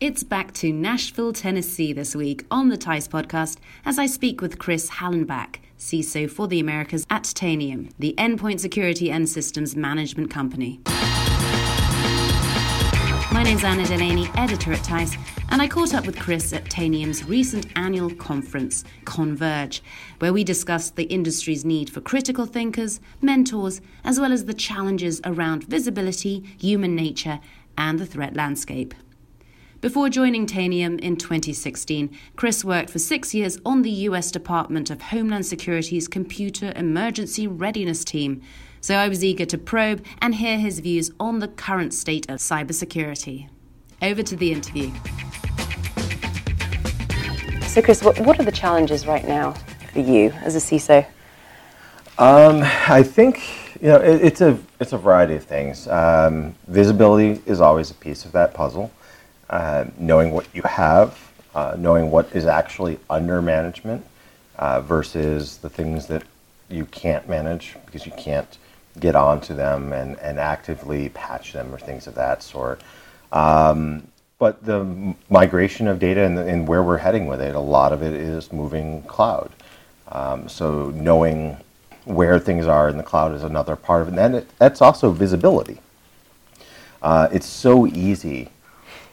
It's back to Nashville, Tennessee this week on the teiss podcast as I speak with Chris Hallenbeck, CISO for the Americas at Tanium, the endpoint security and systems management company. My name's Anna Delaney, editor at teiss, and I caught up with Chris at Tanium's recent annual conference, Converge, where we discussed the industry's need for critical thinkers, mentors, as well as the challenges around visibility, human nature, and the threat landscape. Before joining Tanium in 2016, Chris worked for six years on the US Department of Homeland Security's Computer Emergency Readiness Team, so I was eager to probe and hear his views on the current state of cybersecurity. Over to the interview. So, Chris, what, what are the challenges right now for you as a CISO? Um, I think you know it, it's a it's a variety of things. Um, visibility is always a piece of that puzzle. Uh, knowing what you have, uh, knowing what is actually under management uh, versus the things that you can't manage because you can't get onto them and, and actively patch them or things of that sort. Um, but the migration of data and, and, where we're heading with it, a lot of it is moving cloud. Um, so knowing where things are in the cloud is another part of it. And it, that's also visibility. Uh, it's so easy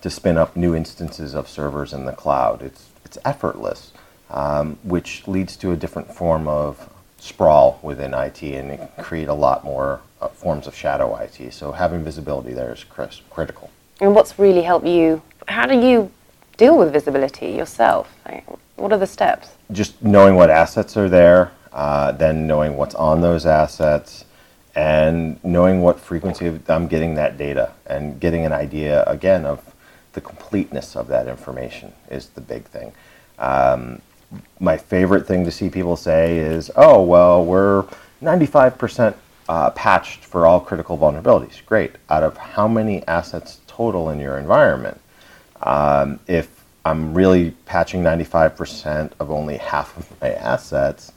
to spin up new instances of servers in the cloud. It's, it's effortless, um, which leads to a different form of sprawl within IT and create a lot more uh, forms of shadow IT. So having visibility there is critical. And what's really helped you? How do you deal with visibility yourself? Like, what are the steps? Just knowing what assets are there, uh, then knowing what's on those assets, and knowing what frequency I'm getting that data, and getting an idea again of the completeness of that information is the big thing. Um, my favorite thing to see people say is, "Oh, well, we're 95% uh, patched for all critical vulnerabilities." Great. Out of how many assets total in your environment? Um, if I'm really patching 95% of only half of my assets,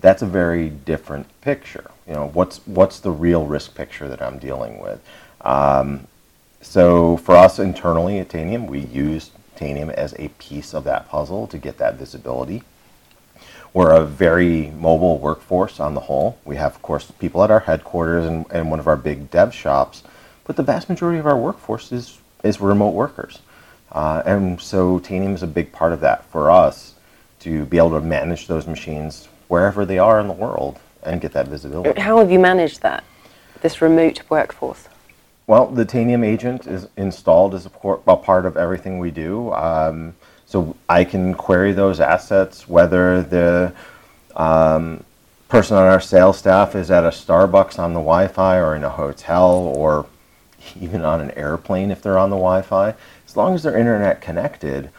that's a very different picture. You know, what's what's the real risk picture that I'm dealing with? Um, so for us internally at Tanium, we use Tanium as a piece of that puzzle to get that visibility. We're a very mobile workforce on the whole. We have, of course, people at our headquarters and, and one of our big dev shops, but the vast majority of our workforce is, is remote workers. Uh, and so Tanium is a big part of that for us to be able to manage those machines wherever they are in the world and get that visibility. How have you managed that, this remote workforce? Well, the Tanium agent is installed as a, a part of everything we do. Um, so I can query those assets, whether the um, person on our sales staff is at a Starbucks on the Wi-Fi or in a hotel or even on an airplane if they're on the Wi-Fi. As long as they're internet connected,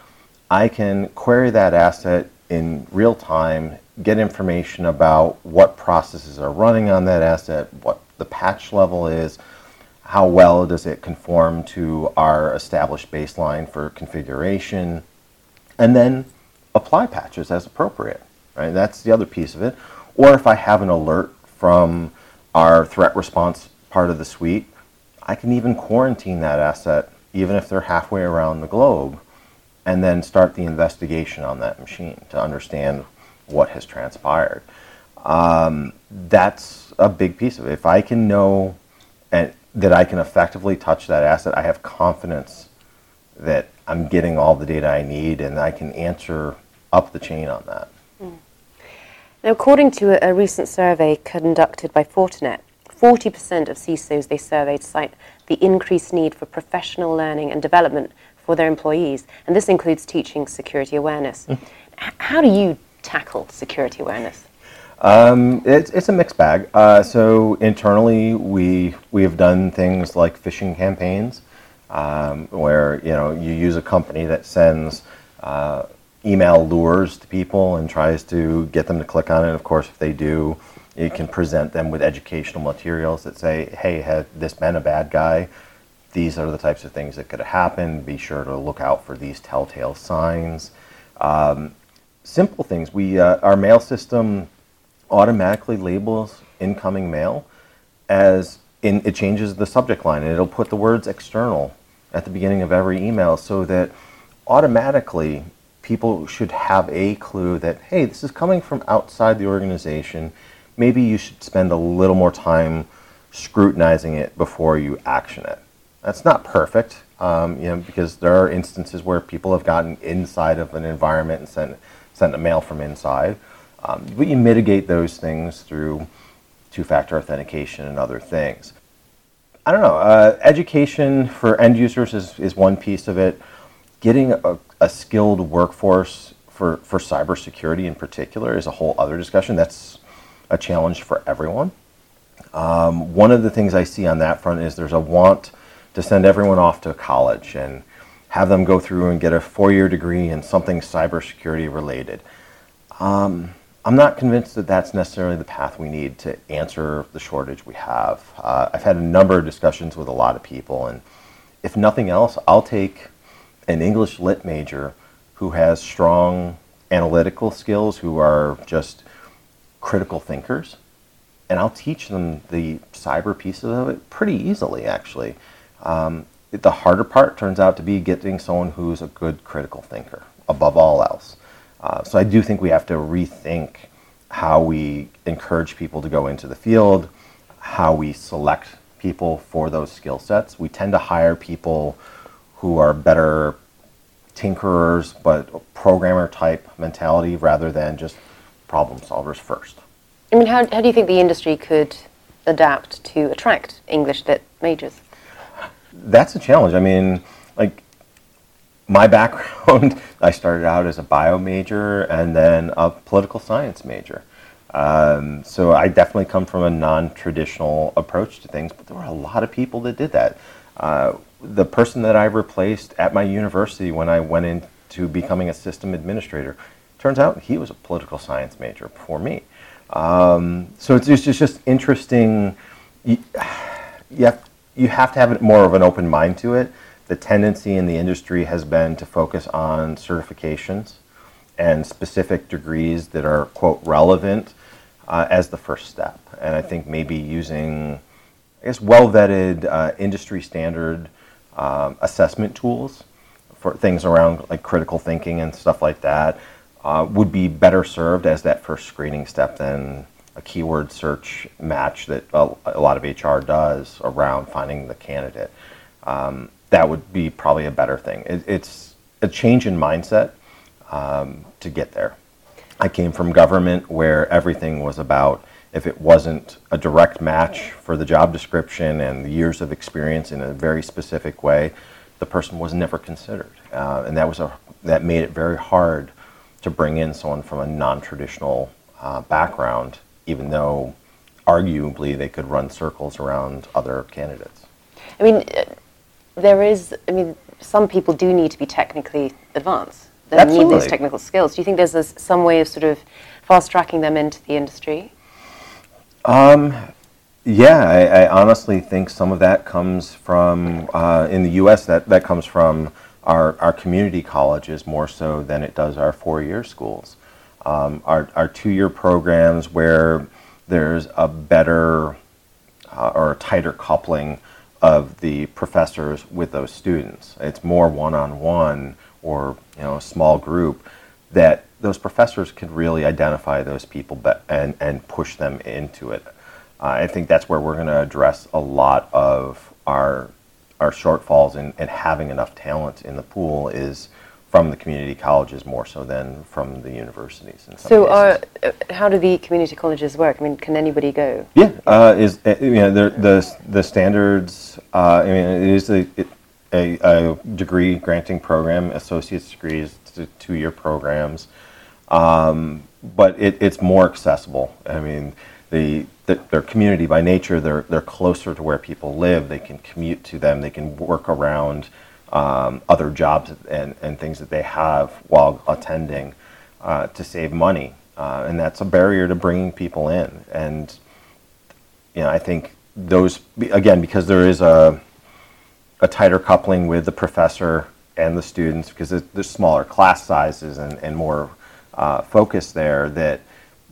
I can query that asset in real time, get information about what processes are running on that asset, what the patch level is, how well does it conform to our established baseline for configuration, and then apply patches as appropriate. Right? That's the other piece of it. Or if I have an alert from our threat response part of the suite, I can even quarantine that asset even if they're halfway around the globe and then start the investigation on that machine to understand what has transpired. Um, that's a big piece of it. If I can know and that I can effectively touch that asset, I have confidence that I'm getting all the data I need and I can answer up the chain on that. Mm. Now, according to a, a, recent survey conducted by Fortinet, 40% of CISOs they surveyed cite the increased need for professional learning and development for their employees, and this includes teaching security awareness. Mm. how do you tackle security awareness? Um, it's, it's a mixed bag. Uh, so internally, we we have done things like phishing campaigns, um, where you know you use a company that sends uh, email lures to people and tries to get them to click on it. Of course, if they do, it can present them with educational materials that say, "Hey, had this been a bad guy? These are the types of things that could have happened. Be sure to look out for these telltale signs." Um, simple things. We uh, our mail system automatically labels incoming mail as it changes the subject line and it'll put the words external at the beginning of every email so that automatically people should have a clue that, hey, this is coming from outside the organization. Maybe you should spend a little more time scrutinizing it before you action it. That's not perfect, um, you know, because there are instances where people have gotten inside of an environment and sent, sent a mail from inside. Um, but you mitigate those things through two-factor authentication and other things. I don't know. Uh, education for end users is, is one piece of it. Getting a, a skilled workforce for, for cybersecurity in particular is a whole other discussion. That's a challenge for everyone. Um, one of the things I see on that front is there's a want to send everyone off to college and have them go through and get a four-year degree in something cybersecurity related. Um, I'm not convinced that that's necessarily the path we need to answer the shortage we have. Uh, I've had a number of discussions with a lot of people, and if nothing else, I'll take an English lit major who has strong analytical skills, who are just critical thinkers, and I'll teach them the cyber pieces of it pretty easily, actually. Um, the harder part turns out to be getting someone who's a good critical thinker above all else. Uh, so I do think we have to rethink how we encourage people to go into the field, how we select people for those skill sets. We tend to hire people who are better tinkerers, but programmer type mentality rather than just problem solvers first. I mean, how, how do you think the industry could adapt to attract English lit majors? That's a challenge. I mean, like my background, I started out as a bio major and then a political science major. Um, so I definitely come from a non-traditional approach to things, but there were a lot of people that did that. Uh, the person that I replaced at my university when I went into becoming a system administrator, turns out he was a political science major before me. Um, so it's just, it's just interesting. You, you, have, you have to have more of an open mind to it the tendency in the industry has been to focus on certifications and specific degrees that are, quote, relevant uh, as the first step. And I think maybe using, I guess, well vetted uh, industry standard um, assessment tools for things around like critical thinking and stuff like that uh, would be better served as that first screening step than a keyword search match that a, a lot of HR does around finding the candidate. Um, that would be probably a better thing. It, it's a change in mindset um, to get there. I came from government where everything was about if it wasn't a direct match for the job description and the years of experience in a very specific way, the person was never considered, uh, and that was a that made it very hard to bring in someone from a non-traditional uh, background, even though arguably they could run circles around other candidates. I mean, there is, I mean, some people do need to be technically advanced. They Absolutely. need those technical skills. Do you think there's a, some way of sort of fast tracking them into the industry? Um, yeah, I, I, honestly think some of that comes from, uh, in the U.S., that, that comes from our, our community colleges more so than it does our four year schools. Um, our, our two year programs where there's a better uh, or a tighter coupling of the professors with those students. It's more one-on-one or you know a small group that those professors can really identify those people and, and push them into it. Uh, I think that's where we're going to address a lot of our our shortfalls in, in having enough talent in the pool is from the community colleges more so than from the universities. so, uh, how do the community colleges work? I mean, can anybody go? Yeah, uh, is uh, you know the the, the standards. Uh, I mean, it is a, a, a degree granting program, associate's degrees, two year programs, um, but it, it's more accessible. I mean, the, the they're community by nature. They're they're closer to where people live. They can commute to them. They can work around um, other jobs and, and things that they have while attending uh, to save money. Uh, and that's a barrier to bringing people in. And, you know, I think those, again, because there is a, a tighter coupling with the professor and the students, because there's smaller class sizes and, and more uh, focus there, that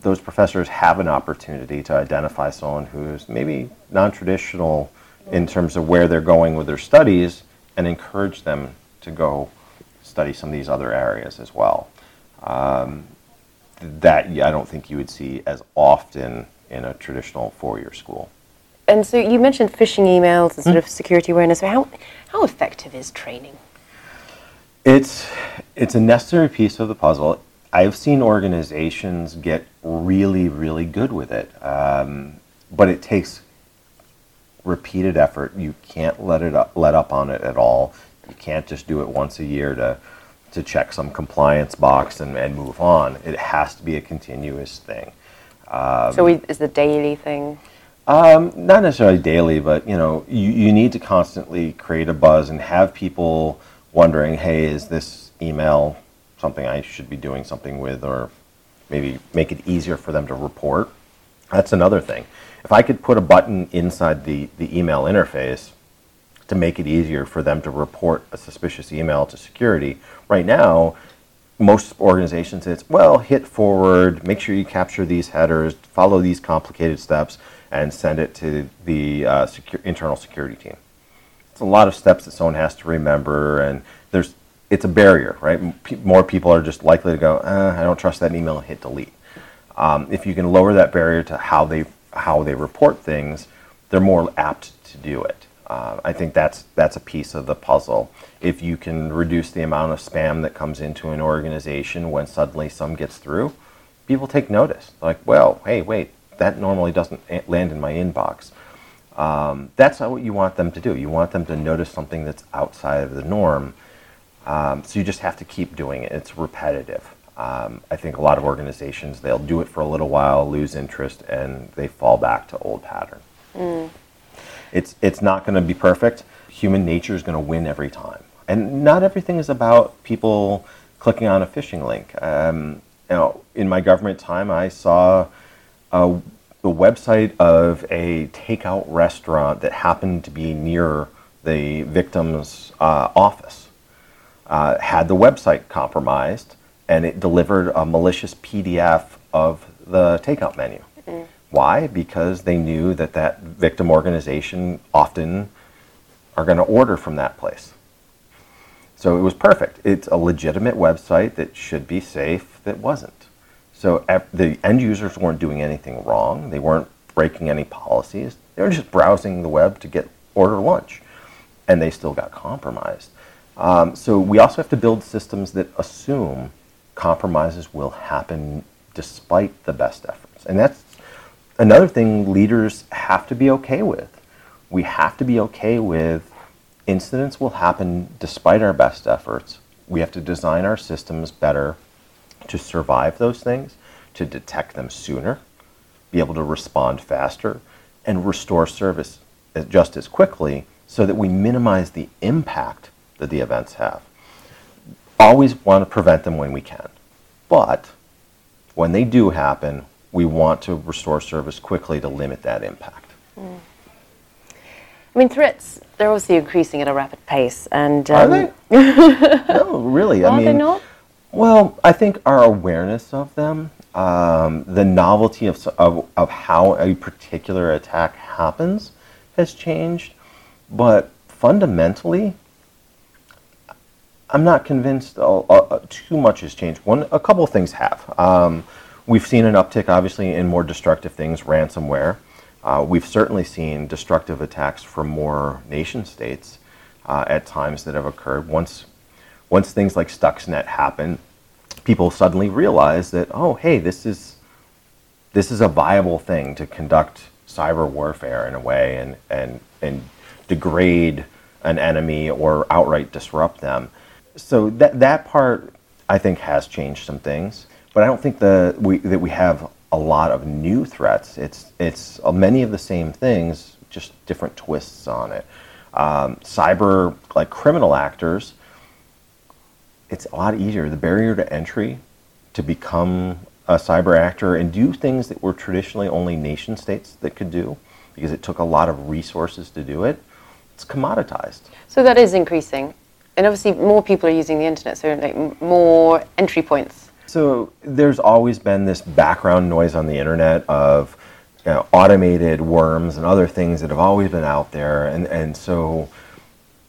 those professors have an opportunity to identify someone who's maybe non traditional in terms of where they're going with their studies and encourage them to go study some of these other areas as well. Um, that I don't think you would see as often in a traditional four-year school. And so you mentioned phishing emails and sort of security awareness. How how effective is training? It's it's a necessary piece of the puzzle. I've seen organizations get really, really good with it, um, but it takes repeated effort. You can't let it up, let up on it at all. You can't just do it once a year to to check some compliance box and, and move on. It has to be a continuous thing. Um, so we, is the daily thing? Um, not necessarily daily, but you know, you, you need to constantly create a buzz and have people wondering, hey, is this email something I should be doing something with, or maybe make it easier for them to report. That's another thing. If I could put a button inside the, the email interface to make it easier for them to report a suspicious email to security, right now, most organizations it's well hit forward make sure you capture these headers follow these complicated steps and send it to the uh, internal security team. It's a lot of steps that someone has to remember and there's it's a barrier right? More people are just likely to go eh, i don't trust that email and hit delete. Um, if you can lower that barrier to how they how they report things they're more apt to do it uh, I think that's that's a piece of the puzzle. If you can reduce the amount of spam that comes into an organization when suddenly some gets through, people take notice. Like, well, hey, wait, that normally doesn't land in my inbox. Um, that's not what you want them to do. You want them to notice something that's outside of the norm. Um, so you just have to keep doing it. It's repetitive. Um, I think a lot of organizations they'll do it for a little while, lose interest, and they fall back to old pattern. Mm. It's it's not going to be perfect. Human nature is going to win every time, and not everything is about people clicking on a phishing link. Um, you know, in my government time, I saw a, the website of a takeout restaurant that happened to be near the victim's uh, office. Uh, had the website compromised, and it delivered a malicious PDF of the takeout menu. Mm-hmm. Why? Because they knew that that victim organization often are going to order from that place. So it was perfect. It's a legitimate website that should be safe that wasn't. So the end users weren't doing anything wrong. They weren't breaking any policies. They were just browsing the web to get order lunch, and they still got compromised. Um, so we also have to build systems that assume compromises will happen despite the best efforts, and that's another thing leaders have to be okay with. We have to be okay with incidents will happen despite our best efforts. We have to design our systems better to survive those things, to detect them sooner, be able to respond faster, and restore service uh, just as quickly so that we minimize the impact that the events have. Always want to prevent them when we can. But when they do happen, we want to restore service quickly to limit that impact. Mm. I mean, threats, they're obviously increasing at a rapid pace. And, um, Are they? no, really. Are I mean, they not? Well, I think our awareness of them, um, the novelty of, of, of how a particular attack happens has changed. But fundamentally, I'm not convinced too much has changed. One, a couple things have. Um, We've seen an uptick, obviously, in more destructive things, ransomware. Uh, we've certainly seen destructive attacks from more nation states uh, at times that have occurred. Once, once things like Stuxnet happen, people suddenly realize that, oh, hey, this is, this is a viable thing to conduct cyber warfare in a way and, and, and degrade an enemy or outright disrupt them. So that, that part, I think, has changed some things but I don't think the, we, that we have a lot of new threats. It's, it's uh, many of the same things, just different twists on it. Um, cyber, like criminal actors, it's a lot easier. The barrier to entry to become a cyber actor and do things that were traditionally only nation states that could do, because it took a lot of resources to do it, it's commoditized. So that is increasing. And obviously, more people are using the internet, so like more entry points so there's always been this background noise on the internet of you know, automated worms and other things that have always been out there, and and so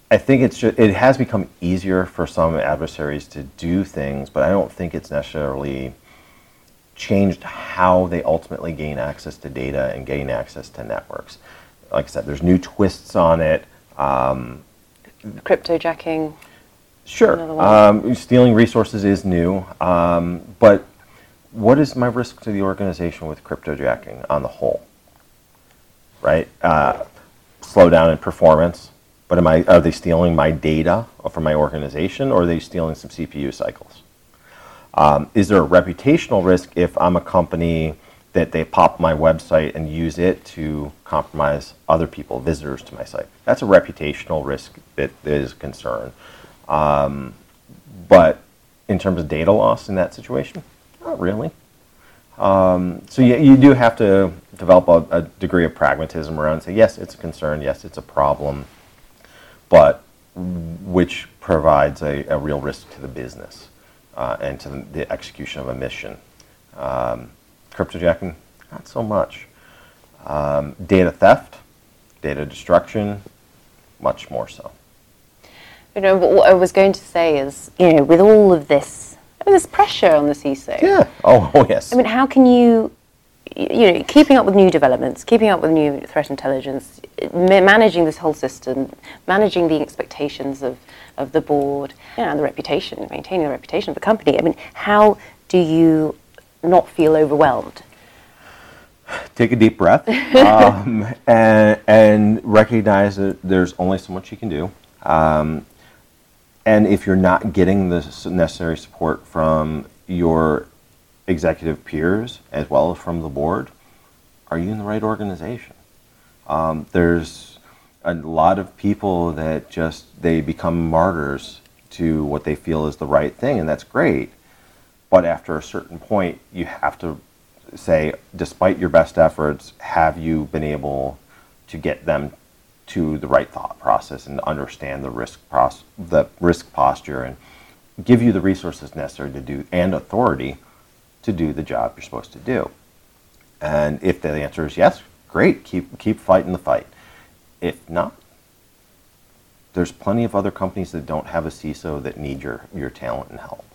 I think it's just, it has become easier for some adversaries to do things, but I don't think it's necessarily changed how they ultimately gain access to data and gain access to networks. Like I said, there's new twists on it. Um, Cryptojacking. Sure. Um, stealing resources is new, um, but what is my risk to the organization with cryptojacking on the whole? Right? Uh, slow down in performance, but am I, are they stealing my data from my organization or are they stealing some CPU cycles? Um, is there a reputational risk if I'm a company that they pop my website and use it to compromise other people, visitors to my site? That's a reputational risk that is a concern. Um, but in terms of data loss in that situation, not really. Um, so you, you do have to develop a, a degree of pragmatism around say, yes, it's a concern, yes, it's a problem, but which provides a, a real risk to the business uh, and to the execution of a mission. Um, cryptojacking, not so much. Um, data theft, data destruction, much more so. You know, but what I was going to say is, you know, with all of this, I mean, there's pressure on the CISO. Yeah. Oh, oh yes. I mean, how can you, you know, keeping up with new developments, keeping up with new threat intelligence, ma- managing this whole system, managing the expectations of, of the board, you know, and the reputation, maintaining the reputation of the company. I mean, how do you not feel overwhelmed? take a deep breath um, and, and recognize that there's only so much you can do. Um, and if you're not getting the necessary support from your executive peers as well as from the board, are you in the right organization? Um, there's a lot of people that just they become martyrs to what they feel is the right thing, and that's great. But after a certain point, you have to say, despite your best efforts, have you been able to get them to the right thought process and understand the risk pros- the risk posture and give you the resources necessary to do and authority to do the job you're supposed to do. And if the answer is yes, great, keep keep fighting the fight. If not, there's plenty of other companies that don't have a CISO that need your, your talent and help.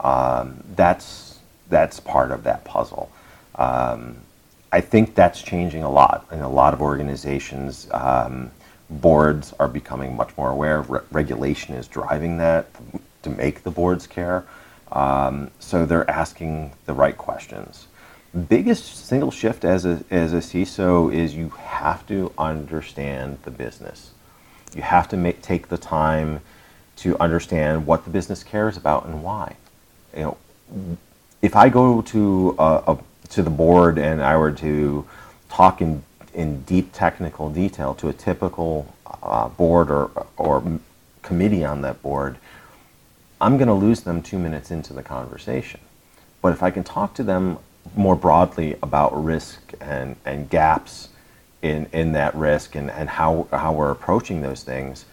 Um, that's that's part of that puzzle. Um, I think that's changing a lot in a lot of organizations. Um, boards are becoming much more aware. Re- regulation is driving that to make the boards care. Um, so they're asking the right questions. Biggest single shift as a, as a CISO is you have to understand the business. You have to make, take the time to understand what the business cares about and why. You know, if I go to a, a, to the board and I were to talk in in deep technical detail to a typical uh, board or or committee on that board, I'm going to lose them two minutes into the conversation. But if I can talk to them more broadly about risk and, and gaps in, in that risk and, and how, how we're approaching those things,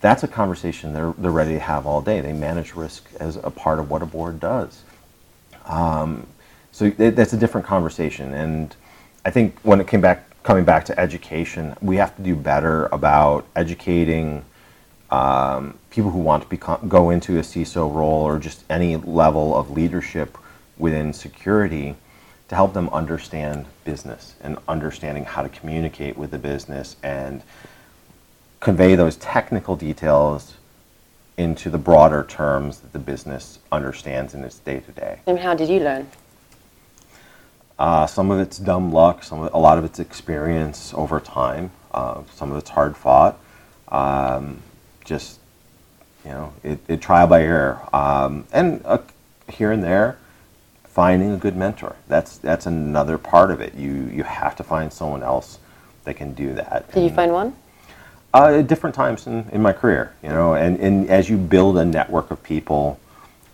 that's a conversation they're, they're ready to have all day. They manage risk as a part of what a board does. Um, so that's a different conversation. And I think when it came back, coming back to education, we have to do better about educating um, people who want to become, go into a CISO role or just any level of leadership within security to help them understand business and understanding how to communicate with the business and convey those technical details into the broader terms that the business understands in its day to day. And how did you learn? Uh, some of it's dumb luck, some of, a lot of it's experience over time. Uh, some of it's hard fought. Um, just you know, it, it trial by error, um, and uh, here and there, finding a good mentor. That's that's another part of it. You you have to find someone else that can do that. Did you find one? Uh, at different times in, in my career, you know, and, and as you build a network of people,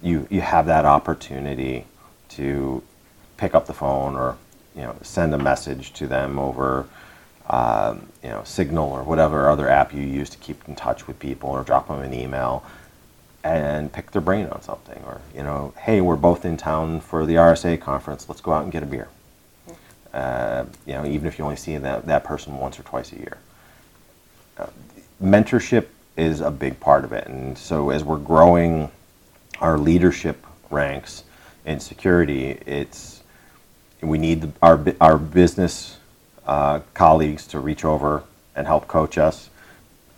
you, you have that opportunity to pick up the phone or, you know, send a message to them over, um, you know, Signal or whatever other app you use to keep in touch with people or drop them an email and pick their brain on something or, you know, hey, we're both in town for the RSA conference, let's go out and get a beer. Uh, you know, even if you only see that, that person once or twice a year mentorship is a big part of it. And so as we're growing our leadership ranks in security, it's we need our our business uh, colleagues to reach over and help coach us.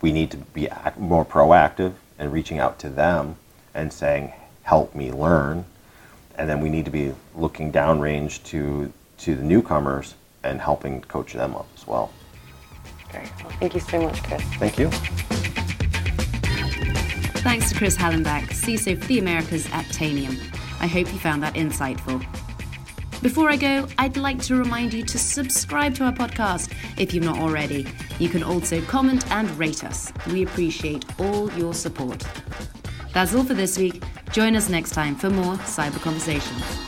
We need to be more proactive and reaching out to them and saying, "Help me learn." And then we need to be looking downrange to to the newcomers and helping coach them up as well. Very well. Thank you so much, Chris. Thank you. Thanks to Chris Hallenbeck, CISO for the Americas at Tanium. I hope you found that insightful. Before I go, I'd like to remind you to subscribe to our podcast if you've not already. You can also comment and rate us. We appreciate all your support. That's all for this week. Join us next time for more cyber conversations.